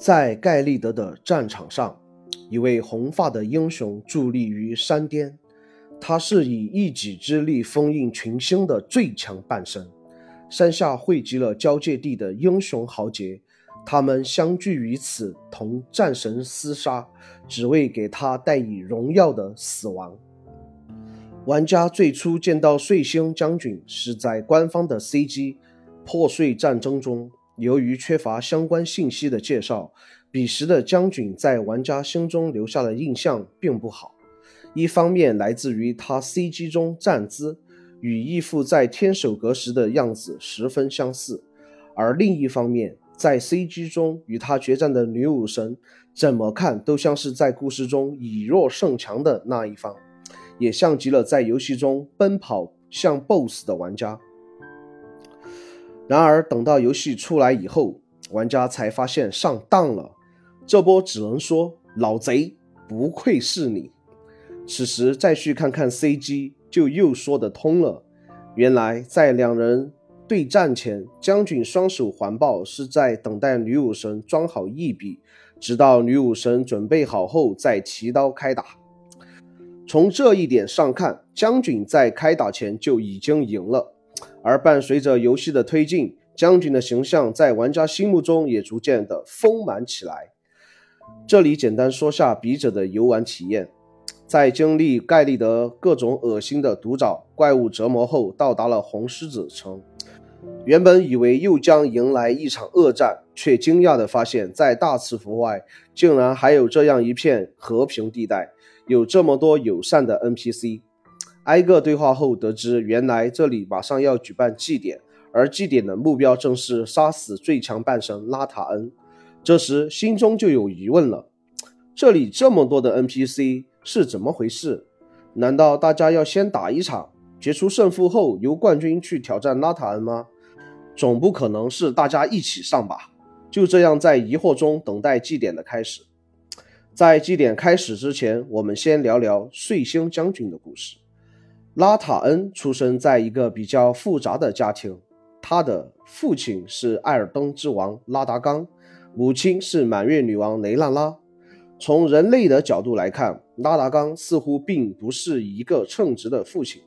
在盖利德的战场上，一位红发的英雄伫立于山巅。他是以一己之力封印群星的最强半神。山下汇集了交界地的英雄豪杰，他们相聚于此，同战神厮杀，只为给他带以荣耀的死亡。玩家最初见到碎星将军是在官方的 CG 破碎战争中。由于缺乏相关信息的介绍，彼时的将军在玩家心中留下的印象并不好。一方面来自于他 CG 中站姿与义父在天守阁时的样子十分相似，而另一方面，在 CG 中与他决战的女武神，怎么看都像是在故事中以弱胜强的那一方，也像极了在游戏中奔跑向 BOSS 的玩家。然而，等到游戏出来以后，玩家才发现上当了。这波只能说老贼不愧是你。此时再去看看 CG，就又说得通了。原来在两人对战前，将军双手环抱，是在等待女武神装好一笔，直到女武神准备好后再提刀开打。从这一点上看，将军在开打前就已经赢了。而伴随着游戏的推进，将军的形象在玩家心目中也逐渐的丰满起来。这里简单说下笔者的游玩体验：在经历盖利德各种恶心的毒爪怪物折磨后，到达了红狮子城。原本以为又将迎来一场恶战，却惊讶地发现，在大赐福外，竟然还有这样一片和平地带，有这么多友善的 NPC。挨个对话后，得知原来这里马上要举办祭典，而祭典的目标正是杀死最强半神拉塔恩。这时心中就有疑问了：这里这么多的 NPC 是怎么回事？难道大家要先打一场，决出胜负后由冠军去挑战拉塔恩吗？总不可能是大家一起上吧？就这样在疑惑中等待祭典的开始。在祭典开始之前，我们先聊聊碎星将军的故事。拉塔恩出生在一个比较复杂的家庭，他的父亲是艾尔登之王拉达冈，母亲是满月女王雷娜拉。从人类的角度来看，拉达冈似乎并不是一个称职的父亲。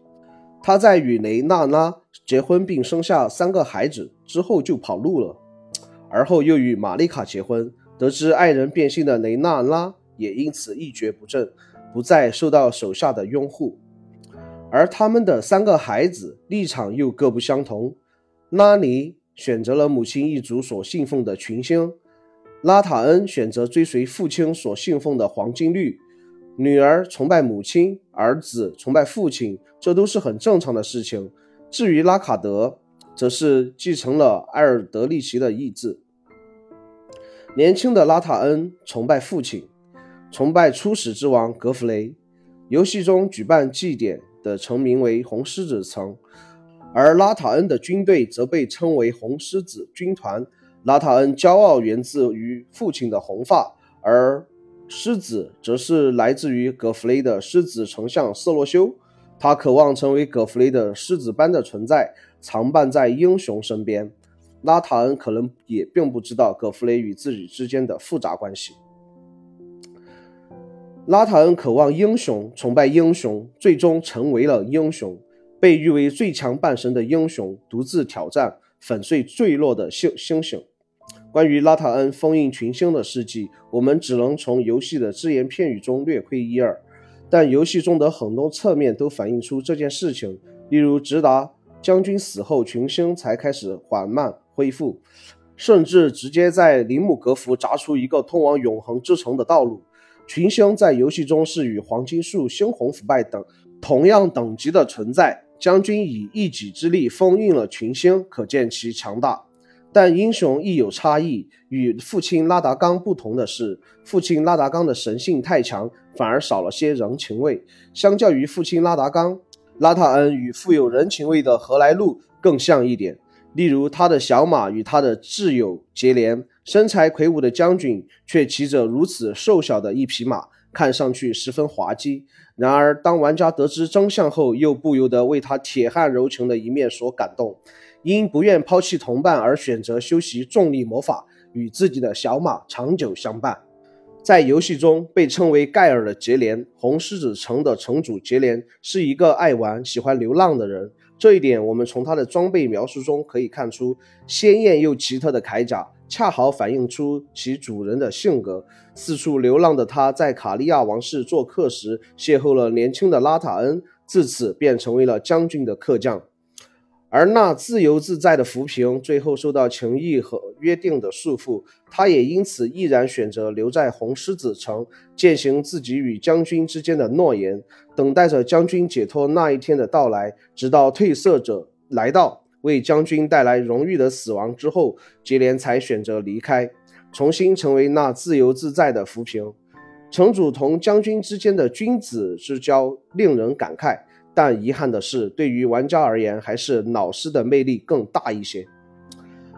他在与雷娜拉结婚并生下三个孩子之后就跑路了，而后又与玛丽卡结婚，得知爱人变性的雷娜拉也因此一蹶不振，不再受到手下的拥护。而他们的三个孩子立场又各不相同。拉尼选择了母亲一族所信奉的群星，拉塔恩选择追随父亲所信奉的黄金律。女儿崇拜母亲，儿子崇拜父亲，这都是很正常的事情。至于拉卡德，则是继承了埃尔德利奇的意志。年轻的拉塔恩崇拜父亲，崇拜初始之王格弗雷。游戏中举办祭典。的城名为红狮子城，而拉塔恩的军队则被称为红狮子军团。拉塔恩骄傲源自于父亲的红发，而狮子则是来自于葛弗雷的狮子丞相瑟洛修。他渴望成为葛弗雷的狮子般的存在，常伴在英雄身边。拉塔恩可能也并不知道葛弗雷与自己之间的复杂关系。拉塔恩渴望英雄，崇拜英雄，最终成为了英雄，被誉为最强半神的英雄，独自挑战粉碎坠落的星星星。关于拉塔恩封印群星的事迹，我们只能从游戏的只言片语中略窥一二，但游戏中的很多侧面都反映出这件事情。例如，直达将军死后，群星才开始缓慢恢复，甚至直接在林姆格福砸出一个通往永恒之城的道路。群星在游戏中是与黄金树、猩红腐败等同样等级的存在。将军以一己之力封印了群星，可见其强大。但英雄亦有差异。与父亲拉达冈不同的是，父亲拉达冈的神性太强，反而少了些人情味。相较于父亲拉达冈，拉塔恩与富有人情味的荷莱路更像一点。例如，他的小马与他的挚友结连，身材魁梧的将军却骑着如此瘦小的一匹马，看上去十分滑稽。然而，当玩家得知真相后，又不由得为他铁汉柔情的一面所感动。因不愿抛弃同伴而选择修习重力魔法，与自己的小马长久相伴。在游戏中被称为盖尔的杰连，红狮子城的城主杰连是一个爱玩、喜欢流浪的人。这一点我们从他的装备描述中可以看出，鲜艳又奇特的铠甲恰好反映出其主人的性格。四处流浪的他，在卡利亚王室做客时，邂逅了年轻的拉塔恩，自此便成为了将军的客将。而那自由自在的浮萍，最后受到情谊和约定的束缚，他也因此毅然选择留在红狮子城，践行自己与将军之间的诺言，等待着将军解脱那一天的到来。直到褪色者来到，为将军带来荣誉的死亡之后，杰连才选择离开，重新成为那自由自在的浮萍。城主同将军之间的君子之交，令人感慨。但遗憾的是，对于玩家而言，还是老师的魅力更大一些。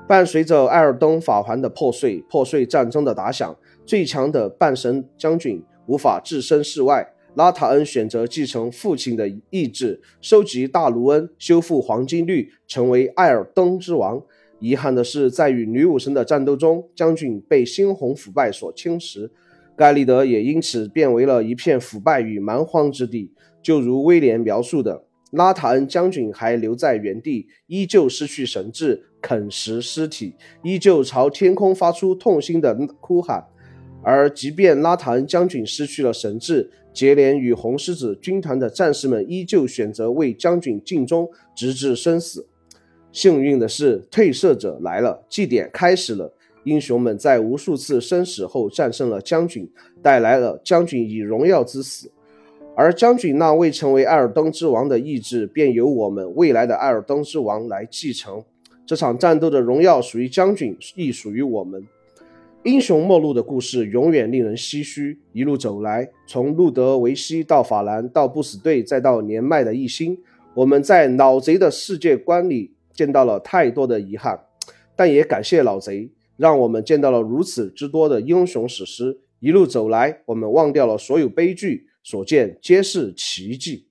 伴随着艾尔登法环的破碎，破碎战争的打响，最强的半神将军无法置身事外。拉塔恩选择继承父亲的意志，收集大卢恩，修复黄金律，成为艾尔登之王。遗憾的是，在与女武神的战斗中，将军被猩红腐败所侵蚀，盖利德也因此变为了一片腐败与蛮荒之地。就如威廉描述的，拉塔恩将军还留在原地，依旧失去神智，啃食尸体，依旧朝天空发出痛心的哭喊。而即便拉塔恩将军失去了神智，杰连与红狮子军团的战士们依旧选择为将军尽忠，直至生死。幸运的是，褪色者来了，祭典开始了。英雄们在无数次生死后战胜了将军，带来了将军以荣耀之死。而将军那未成为艾尔登之王的意志，便由我们未来的艾尔登之王来继承。这场战斗的荣耀属于将军，亦属于我们。英雄末路的故事永远令人唏嘘。一路走来，从路德维希到法兰，到不死队，再到年迈的一星，我们在老贼的世界观里见到了太多的遗憾。但也感谢老贼，让我们见到了如此之多的英雄史诗。一路走来，我们忘掉了所有悲剧。所见皆是奇迹。